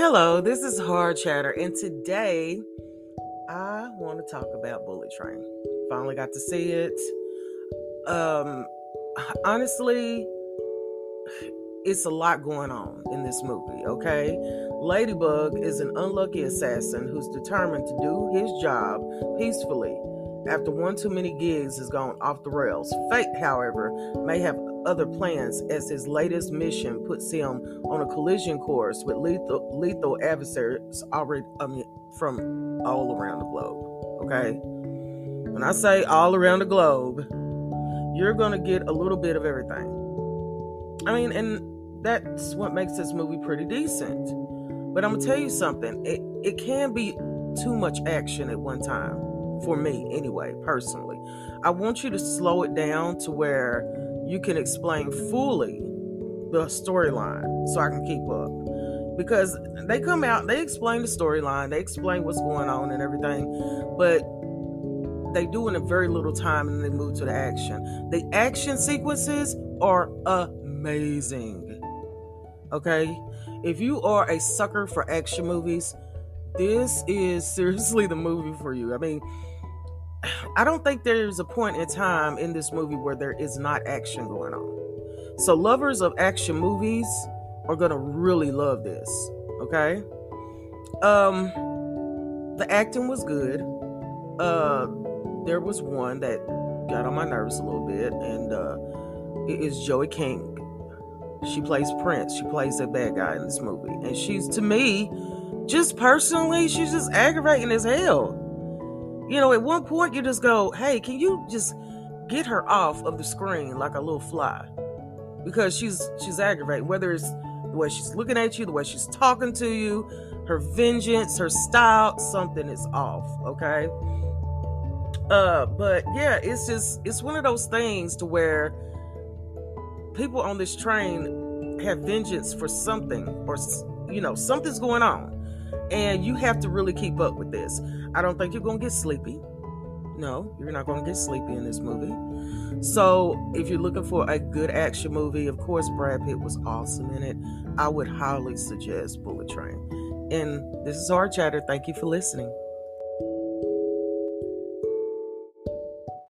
Hello, this is Hard Chatter, and today I want to talk about Bullet Train. Finally got to see it. Um, honestly, it's a lot going on in this movie, okay? Ladybug is an unlucky assassin who's determined to do his job peacefully after one too many gigs has gone off the rails. Fate, however, may have other plans as his latest mission puts him on a collision course with lethal, lethal adversaries already from all around the globe. Okay? When I say all around the globe, you're going to get a little bit of everything. I mean, and that's what makes this movie pretty decent. But I'm going to tell you something. It, it can be too much action at one time for me anyway personally i want you to slow it down to where you can explain fully the storyline so I can keep up. Because they come out, they explain the storyline, they explain what's going on and everything, but they do in a very little time and they move to the action. The action sequences are amazing. Okay? If you are a sucker for action movies, this is seriously the movie for you. I mean, I don't think there's a point in time in this movie where there is not action going on. So, lovers of action movies are going to really love this. Okay? Um, the acting was good. Uh, there was one that got on my nerves a little bit, and uh, it is Joey King. She plays Prince. She plays a bad guy in this movie, and she's to me, just personally, she's just aggravating as hell you know, at one point you just go, hey, can you just get her off of the screen like a little fly? Because she's she's aggravating, whether it's the way she's looking at you, the way she's talking to you, her vengeance, her style, something is off, okay? Uh, but yeah, it's just it's one of those things to where people on this train have vengeance for something or you know, something's going on and you have to really keep up with this. I don't think you're going to get sleepy. No, you're not going to get sleepy in this movie. So, if you're looking for a good action movie, of course, Brad Pitt was awesome in it. I would highly suggest Bullet Train. And this is our chatter. Thank you for listening.